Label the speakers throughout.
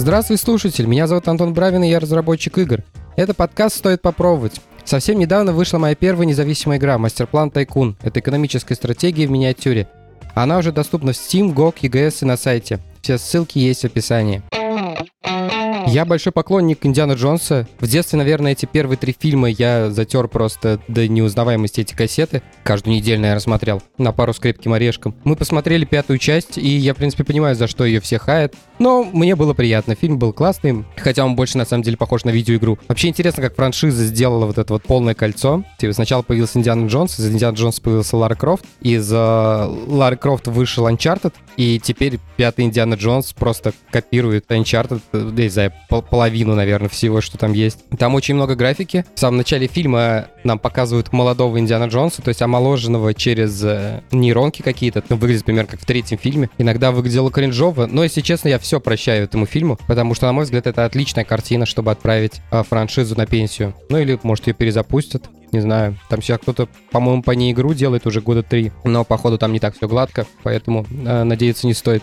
Speaker 1: Здравствуй, слушатель! Меня зовут Антон Бравин, и я разработчик игр. Это подкаст «Стоит попробовать». Совсем недавно вышла моя первая независимая игра «Мастерплан Тайкун». Это экономическая стратегия в миниатюре. Она уже доступна в Steam, GOG, EGS и на сайте. Все ссылки есть в описании. Я большой поклонник Индиана Джонса. В детстве, наверное, эти первые три фильма я затер просто до неузнаваемости эти кассеты. Каждую неделю, наверное, смотрел на пару с крепким орешком. Мы посмотрели пятую часть, и я, в принципе, понимаю, за что ее все хаят. Но мне было приятно. Фильм был классный, хотя он больше, на самом деле, похож на видеоигру. Вообще интересно, как франшиза сделала вот это вот полное кольцо. Типа сначала появился Индиана Джонс, из Индиана Джонса появился Лара Крофт, из uh, Лары Крофт вышел Uncharted, и теперь пятый Индиана Джонс просто копирует Uncharted, не знаю, половину, наверное, всего, что там есть. Там очень много графики. В самом начале фильма нам показывают молодого Индиана Джонса, то есть омоложенного через э, нейронки какие-то. Выглядит примерно как в третьем фильме. Иногда выглядело кринжово, но, если честно, я все прощаю этому фильму, потому что, на мой взгляд, это отличная картина, чтобы отправить э, франшизу на пенсию. Ну, или, может, ее перезапустят не знаю. Там сейчас кто-то, по-моему, по ней игру делает уже года три, но, походу, там не так все гладко, поэтому э, надеяться не стоит.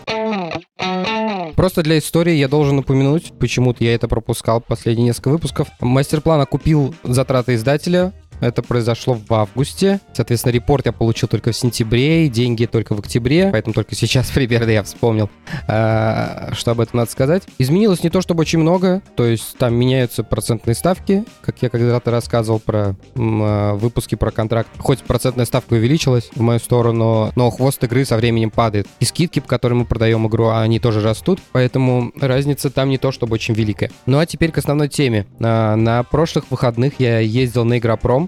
Speaker 1: Просто для истории я должен напомянуть, почему-то я это пропускал последние несколько выпусков. Мастер-план окупил затраты издателя, это произошло в августе. Соответственно, репорт я получил только в сентябре, и деньги только в октябре. Поэтому только сейчас примерно я вспомнил, а, что об этом надо сказать. Изменилось не то, чтобы очень много. То есть там меняются процентные ставки, как я когда-то рассказывал про а, выпуски про контракт. Хоть процентная ставка увеличилась в мою сторону, но хвост игры со временем падает. И скидки, по которым мы продаем игру, они тоже растут. Поэтому разница там не то, чтобы очень великая. Ну а теперь к основной теме. А, на прошлых выходных я ездил на Игропром.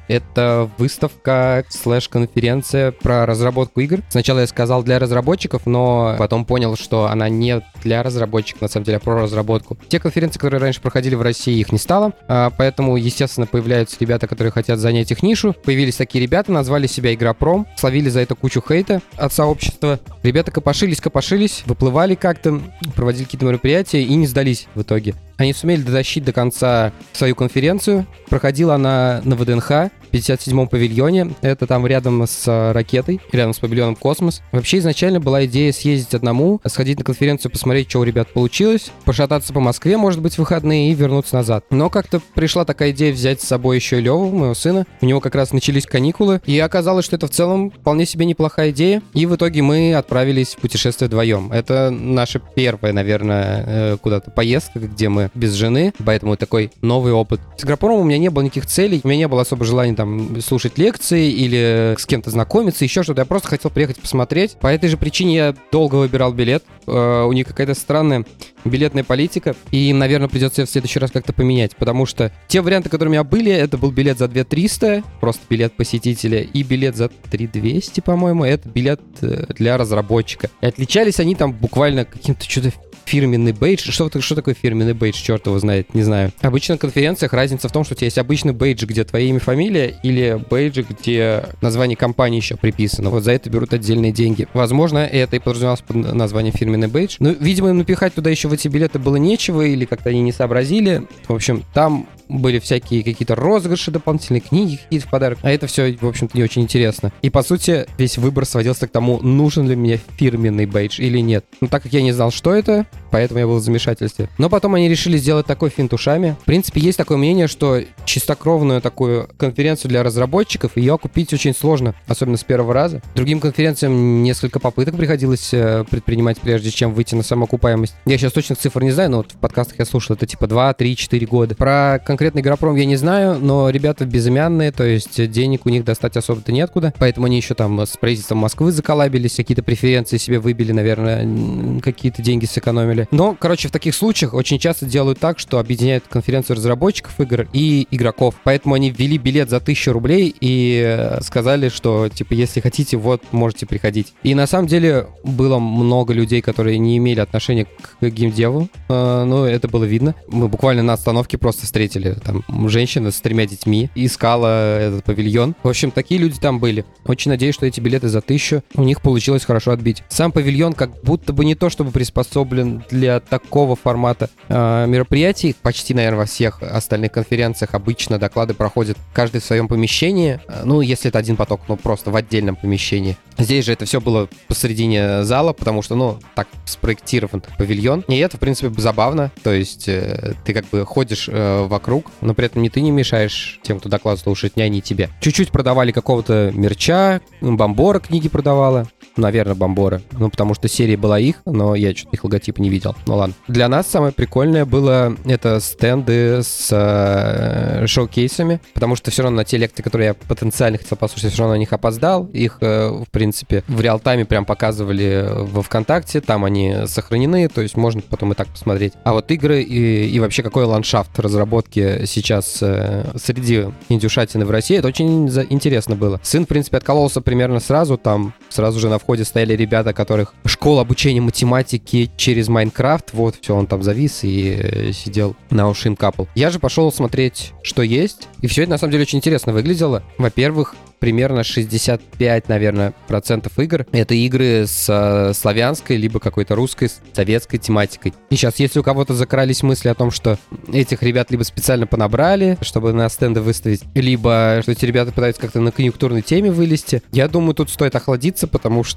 Speaker 1: Это выставка слэш-конференция про разработку игр. Сначала я сказал для разработчиков, но потом понял, что она не для разработчиков, на самом деле, а про разработку. Те конференции, которые раньше проходили в России, их не стало, а, поэтому, естественно, появляются ребята, которые хотят занять их нишу. Появились такие ребята, назвали себя Игропром, словили за это кучу хейта от сообщества. Ребята копошились, копошились, выплывали как-то, проводили какие-то мероприятия и не сдались в итоге. Они сумели дотащить до конца свою конференцию. Проходила она на ВДНХ. 57-м павильоне. Это там рядом с э, ракетой, рядом с павильоном Космос. Вообще изначально была идея съездить одному, сходить на конференцию, посмотреть, что у ребят получилось, пошататься по Москве, может быть, в выходные и вернуться назад. Но как-то пришла такая идея взять с собой еще и Леву, моего сына. У него как раз начались каникулы, и оказалось, что это в целом вполне себе неплохая идея. И в итоге мы отправились в путешествие вдвоем. Это наша первая, наверное, э, куда-то поездка, где мы без жены, поэтому такой новый опыт. С Грапором у меня не было никаких целей, у меня не было особо желания там слушать лекции или с кем-то знакомиться, еще что-то. Я просто хотел приехать посмотреть. По этой же причине я долго выбирал билет. Uh, у них какая-то странная билетная политика, и наверное, придется в следующий раз как-то поменять, потому что те варианты, которые у меня были, это был билет за 2300, просто билет посетителя, и билет за 3200, по-моему, это билет э, для разработчика. И отличались они там буквально каким-то что-то фирменный бейдж. Что, что такое фирменный бейдж? Черт его знает, не знаю. Обычно на конференциях разница в том, что у тебя есть обычный бейдж, где твое имя, фамилия, или бейдж, где название компании еще приписано. Вот за это берут отдельные деньги. Возможно, это и подразумевалось под названием фирменный бейдж. Но, видимо, им напихать туда еще в эти билеты было нечего, или как-то они не сообразили. В общем, там были всякие какие-то розыгрыши дополнительные, книги какие-то в подарок. А это все, в общем-то, не очень интересно. И, по сути, весь выбор сводился к тому, нужен ли мне фирменный бейдж или нет. Но так как я не знал, что это, поэтому я был в замешательстве. Но потом они решили сделать такой финт ушами. В принципе, есть такое мнение, что чистокровную такую конференцию для разработчиков ее купить очень сложно, особенно с первого раза. Другим конференциям несколько попыток приходилось э, предпринимать, прежде чем выйти на самоокупаемость. Я сейчас точных цифр не знаю, но вот в подкастах я слушал, это типа 2, 3, 4 года. Про конкретный Игропром я не знаю, но ребята безымянные, то есть денег у них достать особо-то неоткуда, поэтому они еще там с правительством Москвы заколабились, какие-то преференции себе выбили, наверное, какие-то деньги сэкономили. Но, короче, в таких случаях очень часто делают так, что объединяют конференцию разработчиков игр и игроков. Поэтому они ввели билет за 1000 рублей и э, сказали, что, типа, если хотите, вот, можете приходить. И на самом деле было много людей, которые не имели отношения к геймдеву, э, но это было видно. Мы буквально на остановке просто встретили там женщина с тремя детьми искала этот павильон. В общем, такие люди там были. Очень надеюсь, что эти билеты за тысячу у них получилось хорошо отбить. Сам павильон как будто бы не то чтобы приспособлен для такого формата э, мероприятий. Почти, наверное, во всех остальных конференциях обычно доклады проходят каждый в своем помещении. Ну, если это один поток, ну просто в отдельном помещении. Здесь же это все было посередине зала, потому что, ну, так спроектирован павильон. И это, в принципе, забавно. То есть э, ты как бы ходишь э, вокруг, но при этом не ты не мешаешь тем, кто докладывает, слушать, не они тебе. Чуть-чуть продавали какого-то мерча, бомбора книги продавала. Наверное, бомбора. Ну, потому что серия была их, но я что-то их логотипа не видел. Ну ладно. Для нас самое прикольное было это стенды с э, шоу-кейсами, потому что все равно на те лекции, которые я потенциально хотел послушать, все равно на них опоздал. Их, э, в принципе, в реал-тайме прям показывали во ВКонтакте, там они сохранены, то есть можно потом и так посмотреть. А вот игры и, и вообще какой ландшафт разработки сейчас э, среди индюшатины в России, это очень интересно было. Сын, в принципе, откололся примерно сразу, там сразу же на входе стояли ребята, которых школа обучения математики через Майнкрафт, вот, все, он там завис и э, сидел на ушин капал. Я же пошел смотреть, что есть, и все это на самом деле очень интересно выглядело. Во-первых, примерно 65, наверное, процентов игр — это игры с э, славянской, либо какой-то русской, советской тематикой. И сейчас, если у кого-то закрались мысли о том, что этих ребят либо специально понабрали, чтобы на стенды выставить, либо что эти ребята пытаются как-то на конъюнктурной теме вылезти, я думаю, тут стоит охладиться, потому что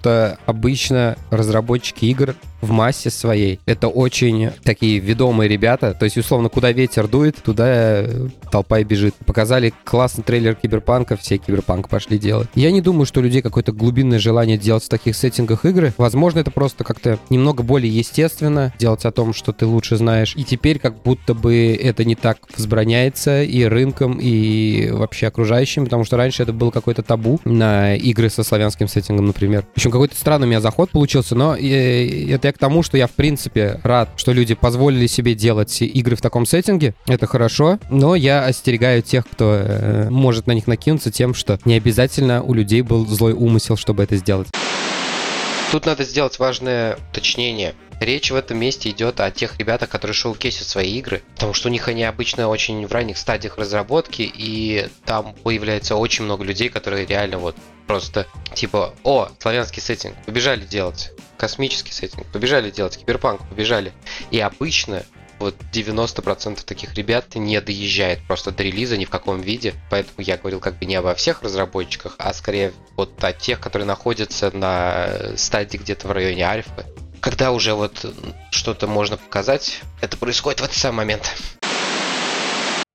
Speaker 1: обычно разработчики игр в массе своей. Это очень такие ведомые ребята. То есть, условно, куда ветер дует, туда э, толпа и бежит. Показали классный трейлер киберпанка, все киберпанк пошли делать. Я не думаю, что у людей какое-то глубинное желание делать в таких сеттингах игры. Возможно, это просто как-то немного более естественно делать о том, что ты лучше знаешь. И теперь как будто бы это не так возбраняется и рынком, и вообще окружающим, потому что раньше это был какой-то табу на игры со славянским сеттингом, например. В общем, какой-то странный у меня заход получился, но э, это я к тому, что я, в принципе, рад, что люди позволили себе делать игры в таком сеттинге. Это хорошо, но я остерегаю тех, кто э, может на них накинуться тем, что не обязательно у людей был злой умысел, чтобы это сделать.
Speaker 2: Тут надо сделать важное уточнение. Речь в этом месте идет о тех ребятах, которые шоу-кейсят свои игры, потому что у них они обычно очень в ранних стадиях разработки, и там появляется очень много людей, которые реально вот просто типа, о, славянский сеттинг, побежали делать, космический сеттинг, побежали делать, киберпанк, побежали. И обычно вот 90% таких ребят не доезжает просто до релиза ни в каком виде. Поэтому я говорил как бы не обо всех разработчиках, а скорее вот о тех, которые находятся на стадии где-то в районе альфа. Когда уже вот что-то можно показать, это происходит в этот самый момент.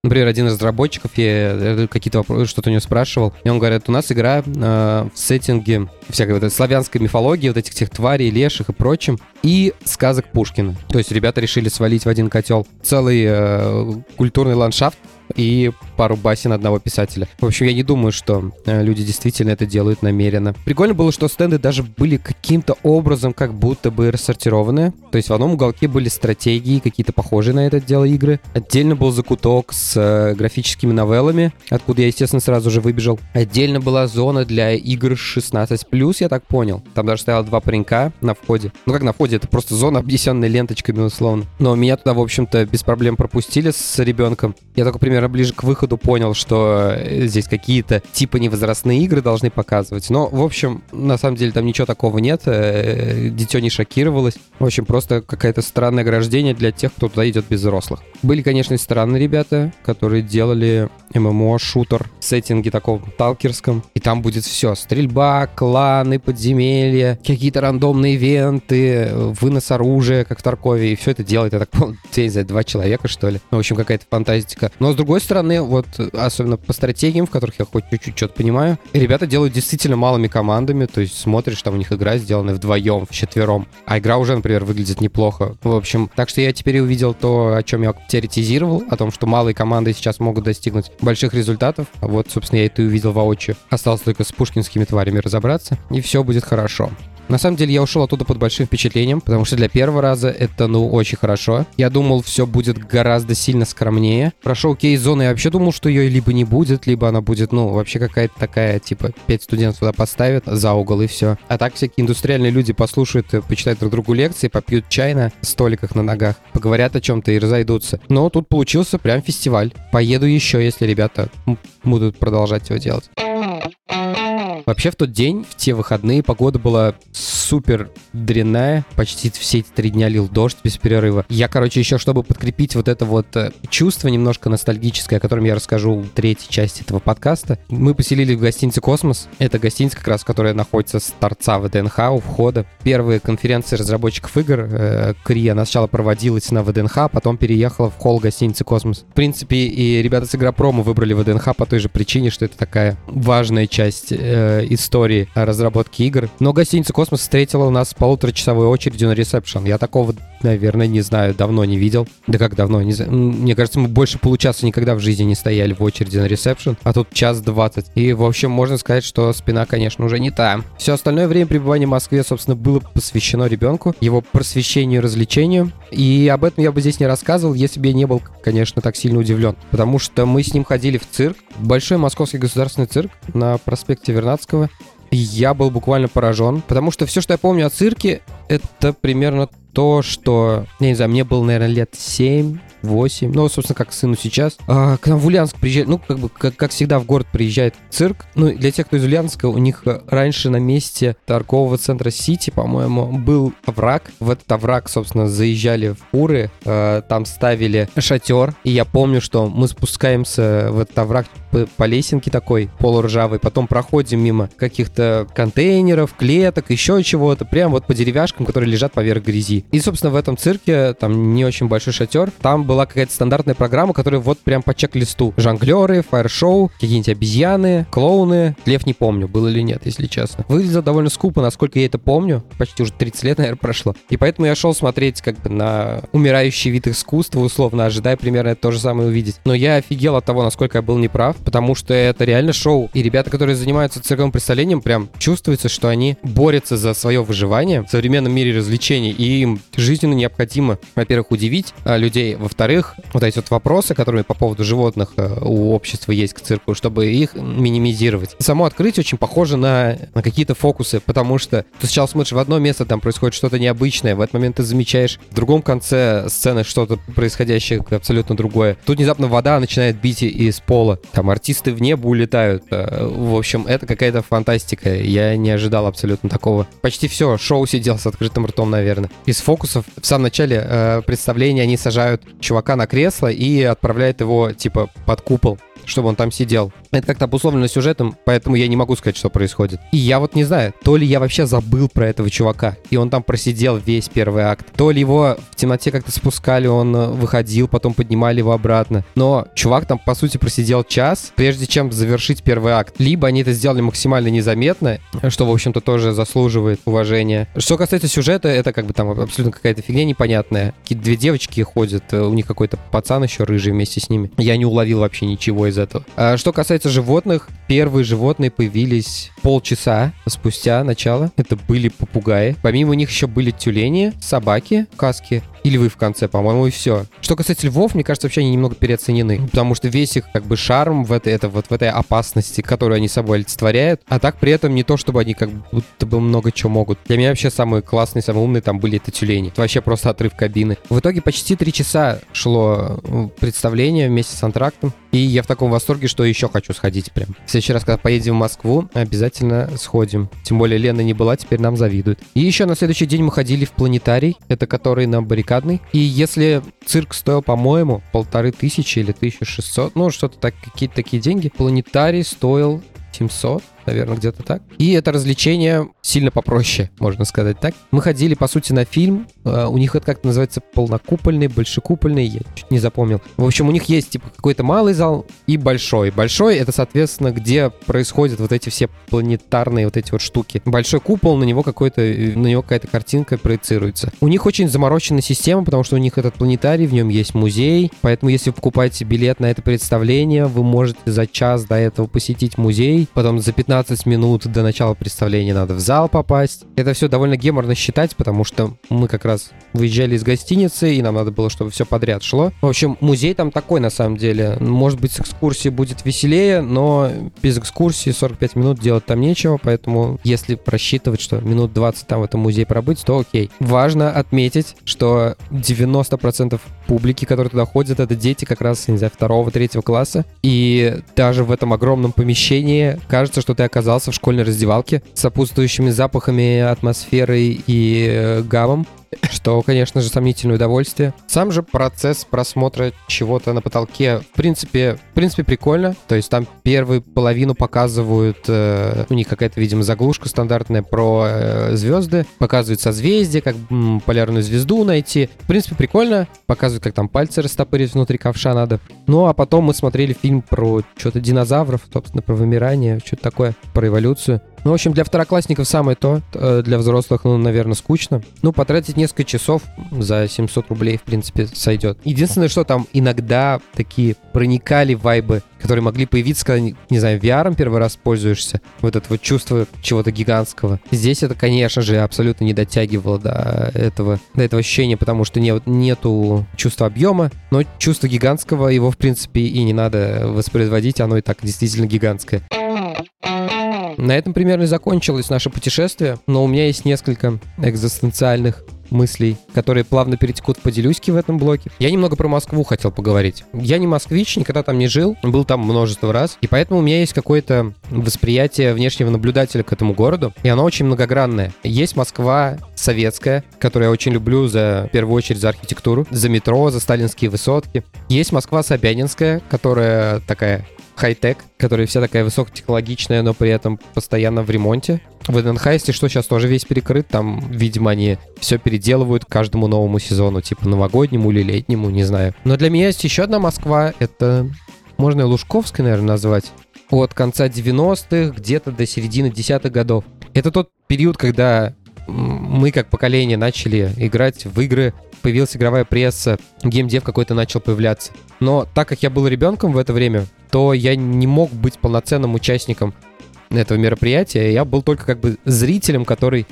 Speaker 1: Например, один из разработчиков, я какие-то вопросы, что-то у него спрашивал, и он говорит, у нас игра э, в сеттинге всякой вот этой славянской мифологии, вот этих всех тварей, леших и прочим, и сказок Пушкина. То есть ребята решили свалить в один котел целый э, культурный ландшафт, и пару басен одного писателя. В общем, я не думаю, что э, люди действительно это делают намеренно. Прикольно было, что стенды даже были каким-то образом как будто бы рассортированы. То есть в одном уголке были стратегии, какие-то похожие на это дело игры. Отдельно был закуток с э, графическими новеллами, откуда я, естественно, сразу же выбежал. Отдельно была зона для игр 16+, я так понял. Там даже стояло два паренька на входе. Ну как на входе, это просто зона, обнесенная ленточками, условно. Но меня туда, в общем-то, без проблем пропустили с ребенком. Я только примерно примерно ближе к выходу понял, что э, здесь какие-то типа невозрастные игры должны показывать. Но, в общем, на самом деле там ничего такого нет. Э, дитё не шокировалось. В общем, просто какое-то странное ограждение для тех, кто туда идет без взрослых. Были, конечно, странные ребята, которые делали ММО-шутер в сеттинге таком талкерском. И там будет все. Стрельба, кланы, подземелья, какие-то рандомные ивенты, вынос оружия, как в Таркове. И все это делает, я так понял, я не два человека, что ли. Ну, в общем, какая-то фантастика. Но, с другой стороны, вот, особенно по стратегиям, в которых я хоть чуть-чуть что-то понимаю, ребята делают действительно малыми командами. То есть смотришь, там у них игра сделана вдвоем, вчетвером. А игра уже, например, выглядит неплохо. В общем, так что я теперь увидел то, о чем я теоретизировал, о том, что малые команды сейчас могут достигнуть больших результатов. Вот, собственно, я это и увидел воочию. Осталось только с пушкинскими тварями разобраться, и все будет хорошо. На самом деле я ушел оттуда под большим впечатлением, потому что для первого раза это, ну, очень хорошо. Я думал, все будет гораздо сильно скромнее. Про шоу-кейс-зоны я вообще думал, что ее либо не будет, либо она будет, ну, вообще какая-то такая, типа, пять студентов туда поставят за угол и все. А так всякие индустриальные люди послушают, почитают друг другу лекции, попьют чай на столиках на ногах, поговорят о чем-то и разойдутся. Но тут получился прям фестиваль. Поеду еще, если ребята будут продолжать его делать. Вообще в тот день, в те выходные, погода была супер дрянная. Почти все эти три дня лил дождь без перерыва. Я, короче, еще чтобы подкрепить вот это вот э, чувство немножко ностальгическое, о котором я расскажу в третьей части этого подкаста, мы поселились в гостинице «Космос». Это гостиница как раз, которая находится с торца ВДНХ у входа. Первые конференции разработчиков игр э, КРИ, она сначала проводилась на ВДНХ, потом переехала в холл гостиницы «Космос». В принципе, и ребята с Игропрома выбрали ВДНХ по той же причине, что это такая важная часть э, истории разработки игр. Но гостиница «Космос» встретила у нас полуторачасовой очередью на ресепшн. Я такого, наверное, не знаю, давно не видел. Да как давно? Не знаю. Мне кажется, мы больше получаса никогда в жизни не стояли в очереди на ресепшн, а тут час двадцать. И, в общем, можно сказать, что спина, конечно, уже не та. Все остальное время пребывания в Москве, собственно, было посвящено ребенку, его просвещению и развлечению. И об этом я бы здесь не рассказывал, если бы я не был, конечно, так сильно удивлен. Потому что мы с ним ходили в цирк, большой московский государственный цирк на проспекте Вернадского. Я был буквально поражен, потому что все, что я помню о цирке, это примерно то, что, я не знаю, мне было, наверное, лет 7, 8. Ну, собственно, как сыну сейчас. А, к нам в Ульяновск приезжает, ну, как бы, как, как всегда в город приезжает цирк. Ну, для тех, кто из Ульяновска, у них раньше на месте торгового центра Сити, по-моему, был овраг. В этот овраг, собственно, заезжали в фуры, э, там ставили шатер. И я помню, что мы спускаемся в этот овраг по, по лесенке такой, полуржавой, потом проходим мимо каких-то контейнеров, клеток, еще чего-то, прям вот по деревяшкам, которые лежат поверх грязи. И, собственно, в этом цирке, там не очень большой шатер, там была какая-то стандартная программа, которая вот прям по чек-листу. Жонглеры, фаер-шоу, какие-нибудь обезьяны, клоуны. Лев не помню, был или нет, если честно. Выглядело довольно скупо, насколько я это помню. Почти уже 30 лет, наверное, прошло. И поэтому я шел смотреть как бы на умирающий вид искусства, условно, ожидая примерно то же самое увидеть. Но я офигел от того, насколько я был неправ, потому что это реально шоу. И ребята, которые занимаются цирковым представлением, прям чувствуется, что они борются за свое выживание в современном мире развлечений, и им жизненно необходимо, во-первых, удивить а, людей, во-вторых, вот эти вот вопросы, которые по поводу животных э, у общества есть к цирку, чтобы их минимизировать. Само открытие очень похоже на, на какие-то фокусы, потому что ты сначала смотришь в одно место, там происходит что-то необычное, в этот момент ты замечаешь в другом конце сцены что-то происходящее абсолютно другое. Тут внезапно вода начинает бить из пола, там артисты в небо улетают. Э, в общем, это какая-то фантастика. Я не ожидал абсолютно такого. Почти все, шоу сидел с открытым ртом, наверное. Из фокусов. В самом начале э, представления они сажают чувака на кресло и отправляют его, типа, под купол чтобы он там сидел. Это как-то обусловлено сюжетом, поэтому я не могу сказать, что происходит. И я вот не знаю, то ли я вообще забыл про этого чувака, и он там просидел весь первый акт, то ли его в темноте как-то спускали, он э, выходил, потом поднимали его обратно. Но чувак там, по сути, просидел час, прежде чем завершить первый акт. Либо они это сделали максимально незаметно, что, в общем-то, тоже заслуживает уважения. Что касается сюжета, это как бы там абсолютно какая-то фигня непонятная. Какие-то две девочки ходят, э, у них какой-то пацан еще рыжий вместе с ними. Я не уловил вообще ничего из этого. А что касается животных, первые животные появились полчаса спустя начала. Это были попугаи. Помимо них еще были тюлени, собаки, каски и львы в конце, по-моему, и все. Что касается львов, мне кажется, вообще они немного переоценены. Потому что весь их как бы шарм в этой, это, вот в этой опасности, которую они собой олицетворяют. А так при этом не то, чтобы они как будто бы много чего могут. Для меня вообще самые классные, самые умные там были это тюлени. Это вообще просто отрыв кабины. В итоге почти три часа шло э, представление вместе с антрактом. И я в таком восторге, что еще хочу сходить прям. В следующий раз, когда поедем в Москву, обязательно сходим. Тем более Лена не была, теперь нам завидует. И еще на следующий день мы ходили в планетарий. Это который на баррикадный. И если цирк стоил, по-моему, полторы тысячи или 1600, ну что-то так, какие-то такие деньги, планетарий стоил 700 наверное, где-то так. И это развлечение сильно попроще, можно сказать так. Мы ходили, по сути, на фильм. Э, у них это как-то называется полнокупольный, большекупольный, я чуть не запомнил. В общем, у них есть типа какой-то малый зал и большой. Большой — это, соответственно, где происходят вот эти все планетарные вот эти вот штуки. Большой купол, на него какой-то, на него какая-то картинка проецируется. У них очень замороченная система, потому что у них этот планетарий, в нем есть музей, поэтому если вы покупаете билет на это представление, вы можете за час до этого посетить музей, потом за 15 15 минут до начала представления надо в зал попасть. Это все довольно геморно считать, потому что мы как раз выезжали из гостиницы, и нам надо было, чтобы все подряд шло. В общем, музей там такой на самом деле. Может быть, с экскурсией будет веселее, но без экскурсии 45 минут делать там нечего, поэтому если просчитывать, что минут 20 там в этом музее пробыть, то окей. Важно отметить, что 90% публики, которые туда ходят, это дети как раз, не знаю, второго, третьего класса. И даже в этом огромном помещении кажется, что ты оказался в школьной раздевалке с сопутствующими запахами, атмосферой и э, гамом что, конечно же, сомнительное удовольствие. Сам же процесс просмотра чего-то на потолке, в принципе, в принципе, прикольно. То есть там первую половину показывают, э, у них какая-то, видимо, заглушка стандартная про э, звезды, показывают созвездие, как м, полярную звезду найти. В принципе, прикольно. Показывают, как там пальцы растопырить внутри ковша надо. Ну, а потом мы смотрели фильм про что-то динозавров, собственно, про вымирание, что-то такое, про эволюцию. Ну, в общем, для второклассников самое то, э, для взрослых, ну, наверное, скучно. Ну, потратить несколько часов за 700 рублей, в принципе, сойдет. Единственное, что там иногда такие проникали вайбы, которые могли появиться, когда, не знаю, VR первый раз пользуешься, вот это вот чувство чего-то гигантского. Здесь это, конечно же, абсолютно не дотягивало до этого, до этого ощущения, потому что не, нету чувства объема, но чувство гигантского его, в принципе, и не надо воспроизводить, оно и так действительно гигантское. На этом примерно и закончилось наше путешествие, но у меня есть несколько экзистенциальных мыслей, которые плавно перетекут в поделюськи в этом блоке. Я немного про Москву хотел поговорить. Я не москвич, никогда там не жил, был там множество раз, и поэтому у меня есть какое-то восприятие внешнего наблюдателя к этому городу, и оно очень многогранное. Есть Москва советская, которую я очень люблю за, в первую очередь, за архитектуру, за метро, за сталинские высотки. Есть Москва Собянинская, которая такая хай-тек, которая вся такая высокотехнологичная, но при этом постоянно в ремонте. В ННХ, если что, сейчас тоже весь перекрыт, там, видимо, они все переделывают к каждому новому сезону, типа новогоднему или летнему, не знаю. Но для меня есть еще одна Москва, это можно и Лужковской, наверное, назвать. От конца 90-х где-то до середины десятых годов. Это тот период, когда мы как поколение начали играть в игры, появилась игровая пресса, геймдев какой-то начал появляться. Но так как я был ребенком в это время, то я не мог быть полноценным участником этого мероприятия. Я был только как бы зрителем, который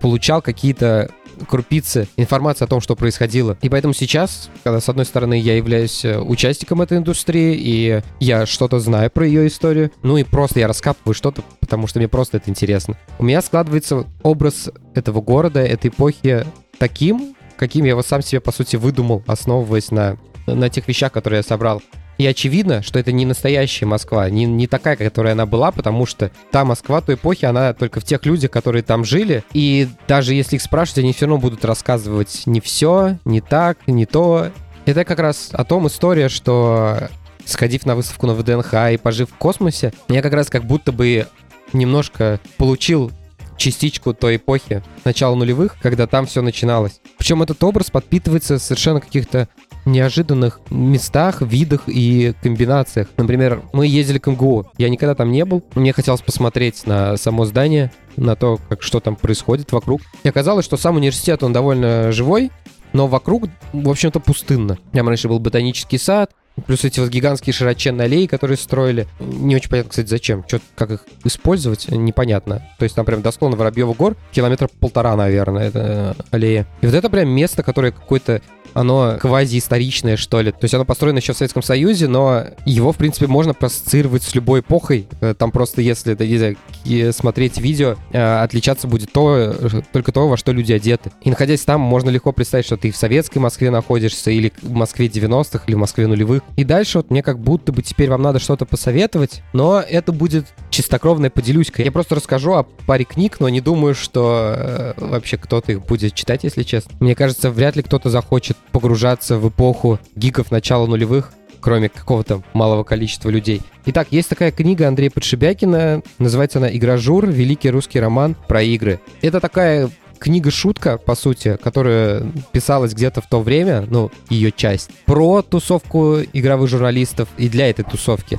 Speaker 1: получал какие-то крупицы информации о том, что происходило. И поэтому сейчас, когда, с одной стороны, я являюсь э, участником этой индустрии, и я что-то знаю про ее историю, ну и просто я раскапываю что-то, потому что мне просто это интересно. У меня складывается образ этого города, этой эпохи таким, каким я его сам себе, по сути, выдумал, основываясь на, на тех вещах, которые я собрал. И очевидно, что это не настоящая Москва, не, не такая, которая она была, потому что та Москва той эпохи, она только в тех людях, которые там жили. И даже если их спрашивать, они все равно будут рассказывать не все, не так, не то. Это как раз о том история, что сходив на выставку на ВДНХ и пожив в космосе, я как раз как будто бы немножко получил частичку той эпохи начала нулевых, когда там все начиналось. Причем этот образ подпитывается совершенно каких-то неожиданных местах, видах и комбинациях. Например, мы ездили к МГУ. Я никогда там не был. Мне хотелось посмотреть на само здание, на то, как что там происходит вокруг. И оказалось, что сам университет, он довольно живой, но вокруг, в общем-то, пустынно. Там раньше был ботанический сад, Плюс эти вот гигантские широченные аллеи, которые строили. Не очень понятно, кстати, зачем. Что, как их использовать, непонятно. То есть там прям до склона Воробьева гор километра полтора, наверное, это аллея. И вот это прям место, которое какое-то оно квази-историчное, что ли. То есть оно построено еще в Советском Союзе, но его, в принципе, можно проассоциировать с любой эпохой. Э, там просто, если это, не смотреть видео, э, отличаться будет то, только то, во что люди одеты. И находясь там, можно легко представить, что ты в советской Москве находишься, или в Москве 90-х, или в Москве нулевых. И дальше вот мне как будто бы теперь вам надо что-то посоветовать, но это будет чистокровная поделюська. Я просто расскажу о паре книг, но не думаю, что э, вообще кто-то их будет читать, если честно. Мне кажется, вряд ли кто-то захочет погружаться в эпоху гигов начала нулевых, кроме какого-то малого количества людей. Итак, есть такая книга Андрея Подшибякина, называется она «Игражур. Великий русский роман про игры». Это такая книга-шутка, по сути, которая писалась где-то в то время, ну, ее часть, про тусовку игровых журналистов и для этой тусовки.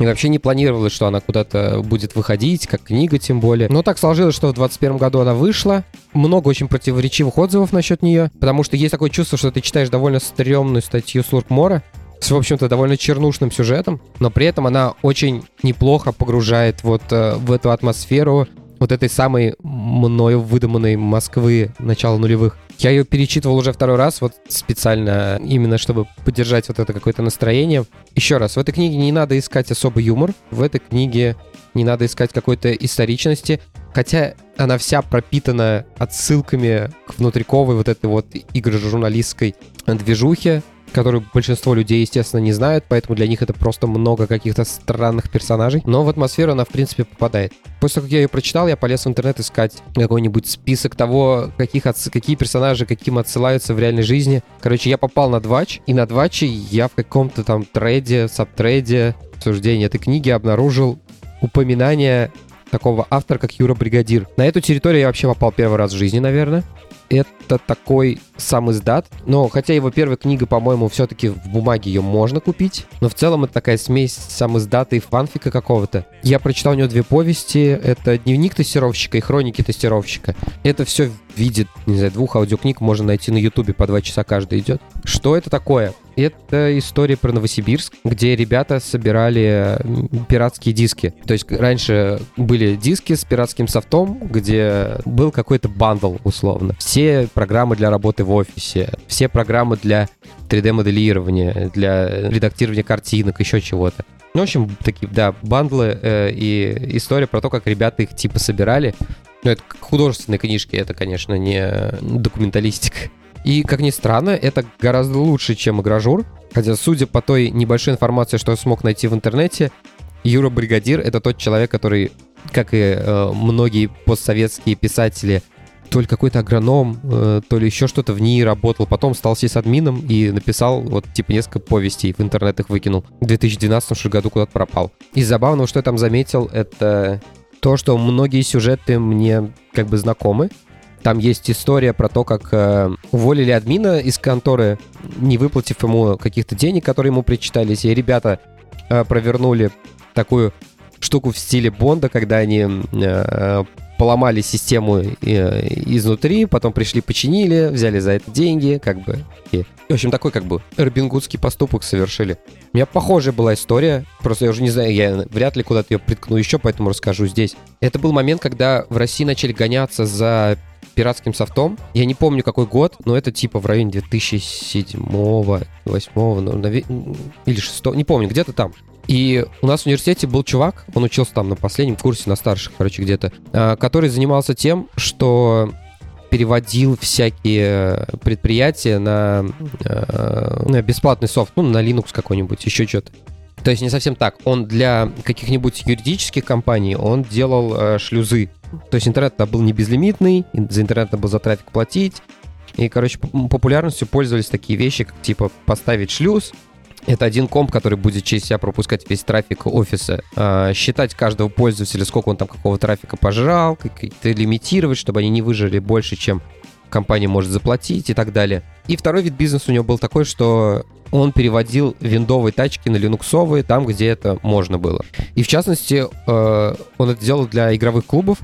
Speaker 1: И вообще не планировалось, что она куда-то будет выходить, как книга тем более. Но так сложилось, что в 2021 году она вышла. Много очень противоречивых отзывов насчет нее, потому что есть такое чувство, что ты читаешь довольно стрёмную статью с Луркмора, с, в общем-то, довольно чернушным сюжетом, но при этом она очень неплохо погружает вот э, в эту атмосферу вот этой самой мною выдуманной Москвы начала нулевых. Я ее перечитывал уже второй раз, вот специально, именно чтобы поддержать вот это какое-то настроение. Еще раз, в этой книге не надо искать особый юмор, в этой книге не надо искать какой-то историчности, хотя она вся пропитана отсылками к внутриковой вот этой вот игры журналистской движухе, которую большинство людей, естественно, не знают, поэтому для них это просто много каких-то странных персонажей. Но в атмосферу она, в принципе, попадает. После того, как я ее прочитал, я полез в интернет искать какой-нибудь список того, каких отс... какие персонажи каким отсылаются в реальной жизни. Короче, я попал на Двач, и на Дваче я в каком-то там треде, сабтреде, обсуждении этой книги обнаружил упоминание такого автора, как Юра Бригадир. На эту территорию я вообще попал первый раз в жизни, наверное это такой самиздат. Но хотя его первая книга, по-моему, все-таки в бумаге ее можно купить. Но в целом это такая смесь самиздата и фанфика какого-то. Я прочитал у него две повести. Это «Дневник тестировщика» и «Хроники тестировщика». Это все виде, не знаю, двух аудиокниг можно найти на Ютубе, по два часа каждый идет. Что это такое? Это история про Новосибирск, где ребята собирали пиратские диски. То есть раньше были диски с пиратским софтом, где был какой-то бандл, условно. Все программы для работы в офисе, все программы для 3D-моделирования, для редактирования картинок, еще чего-то. Ну, в общем, такие, да, бандлы э, и история про то, как ребята их типа собирали. Ну, это художественные книжки, это, конечно, не документалистика. И, как ни странно, это гораздо лучше, чем игражур. Хотя, судя по той небольшой информации, что я смог найти в интернете, Юра Бригадир — это тот человек, который, как и э, многие постсоветские писатели, то ли какой-то агроном, э, то ли еще что-то в ней работал, потом стал сисадмином и написал вот типа несколько повестей, в интернет их выкинул. В 2012 году куда-то пропал. И забавного, что я там заметил, это то, что многие сюжеты мне как бы знакомы, там есть история про то, как э, уволили админа из конторы, не выплатив ему каких-то денег, которые ему причитались. И ребята э, провернули такую штуку в стиле Бонда, когда они э, поломали систему э, изнутри, потом пришли, починили, взяли за это деньги, как бы. И, в общем, такой как бы робингудский поступок совершили. У меня похожая была история, просто я уже не знаю, я вряд ли куда-то ее приткну еще, поэтому расскажу здесь. Это был момент, когда в России начали гоняться за пиратским софтом. Я не помню, какой год, но это типа в районе 2007 2008 ну, или 6 не помню, где-то там. И у нас в университете был чувак, он учился там на последнем курсе, на старших, короче, где-то, а, который занимался тем, что переводил всякие предприятия на, а, на бесплатный софт, ну, на Linux какой-нибудь, еще что-то. То есть не совсем так. Он для каких-нибудь юридических компаний, он делал э, шлюзы. То есть интернет был не безлимитный, за интернет было за трафик платить. И, короче, популярностью пользовались такие вещи, как типа поставить шлюз, это один комп, который будет через себя пропускать весь трафик офиса, э, считать каждого пользователя, сколько он там какого трафика пожрал, как-то лимитировать, чтобы они не выжили больше, чем компания может заплатить и так далее. И второй вид бизнеса у него был такой, что он переводил виндовые тачки на линуксовые там, где это можно было. И в частности, э, он это делал для игровых клубов,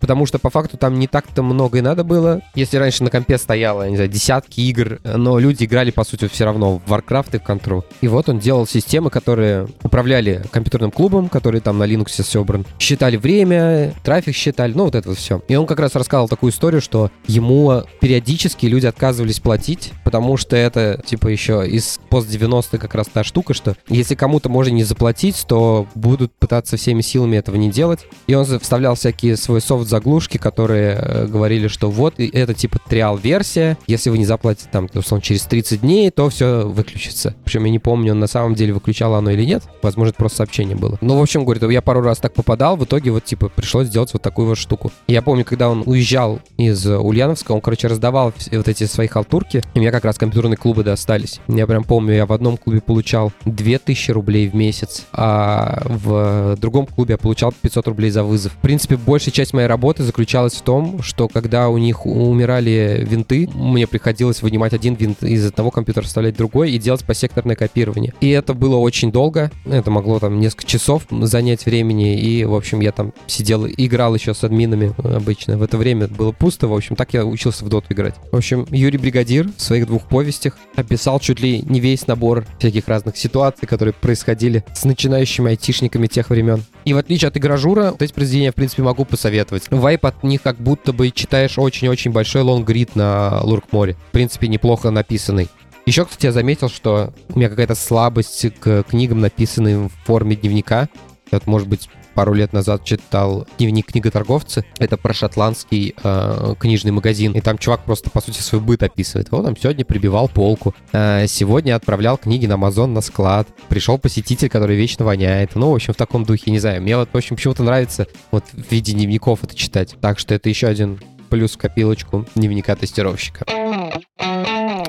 Speaker 1: потому что по факту там не так-то много и надо было. Если раньше на компе стояло, не знаю, десятки игр, но люди играли, по сути, все равно в Warcraft и в Control. И вот он делал системы, которые управляли компьютерным клубом, который там на Linux собран, считали время, трафик считали, ну вот это вот все. И он как раз рассказал такую историю, что ему периодически люди отказывались платить, потому что это, типа, еще из пост-90 как раз та штука, что если кому-то можно не заплатить, то будут пытаться всеми силами этого не делать. И он вставлял всякие свой софт заглушки, которые э, говорили, что вот это типа триал-версия, если вы не заплатите там, условно, через 30 дней, то все выключится. Причем я не помню, на самом деле выключало оно или нет, возможно, это просто сообщение было. Ну, в общем, говорит, я пару раз так попадал, в итоге вот типа пришлось сделать вот такую вот штуку. Я помню, когда он уезжал из Ульяновска, он, короче, раздавал вот эти свои халтурки, и у меня как раз компьютерные клубы достались. Я прям помню, я в одном клубе получал 2000 рублей в месяц, а в другом клубе я получал 500 рублей за вызов. В принципе, большая часть моей работы работы заключалась в том, что когда у них умирали винты, мне приходилось вынимать один винт из одного компьютера, вставлять другой и делать посекторное копирование. И это было очень долго, это могло там несколько часов занять времени, и, в общем, я там сидел, играл еще с админами обычно. В это время было пусто, в общем, так я учился в доту играть. В общем, Юрий Бригадир в своих двух повестях описал чуть ли не весь набор всяких разных ситуаций, которые происходили с начинающими айтишниками тех времен. И в отличие от игражура, вот эти произведения, в принципе, могу посоветовать. Вайп от них как будто бы читаешь очень-очень большой лонгрид на Лурк-море. В принципе, неплохо написанный. Еще, кстати, я заметил, что у меня какая-то слабость к книгам, написанным в форме дневника. Вот, может быть, пару лет назад читал дневник книготорговца. Это про шотландский э, книжный магазин. И там чувак просто, по сути, свой быт описывает. Вот там сегодня прибивал полку. Э, сегодня отправлял книги на Амазон на склад. Пришел посетитель, который вечно воняет. Ну, в общем, в таком духе, не знаю. Мне вот, в общем, почему-то нравится вот в виде дневников это читать. Так что это еще один плюс копилочку дневника тестировщика.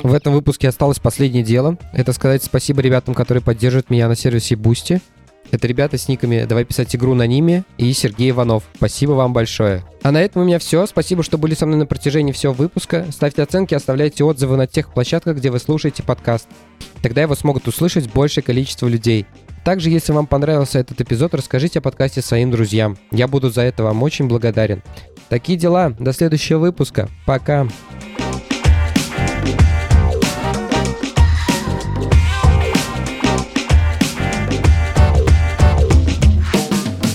Speaker 1: В этом выпуске осталось последнее дело. Это сказать спасибо ребятам, которые поддерживают меня на сервисе Boosty. Это ребята с никами «Давай писать игру на Ниме» и Сергей Иванов. Спасибо вам большое. А на этом у меня все. Спасибо, что были со мной на протяжении всего выпуска. Ставьте оценки, оставляйте отзывы на тех площадках, где вы слушаете подкаст. Тогда его смогут услышать большее количество людей. Также, если вам понравился этот эпизод, расскажите о подкасте своим друзьям. Я буду за это вам очень благодарен. Такие дела. До следующего выпуска. Пока.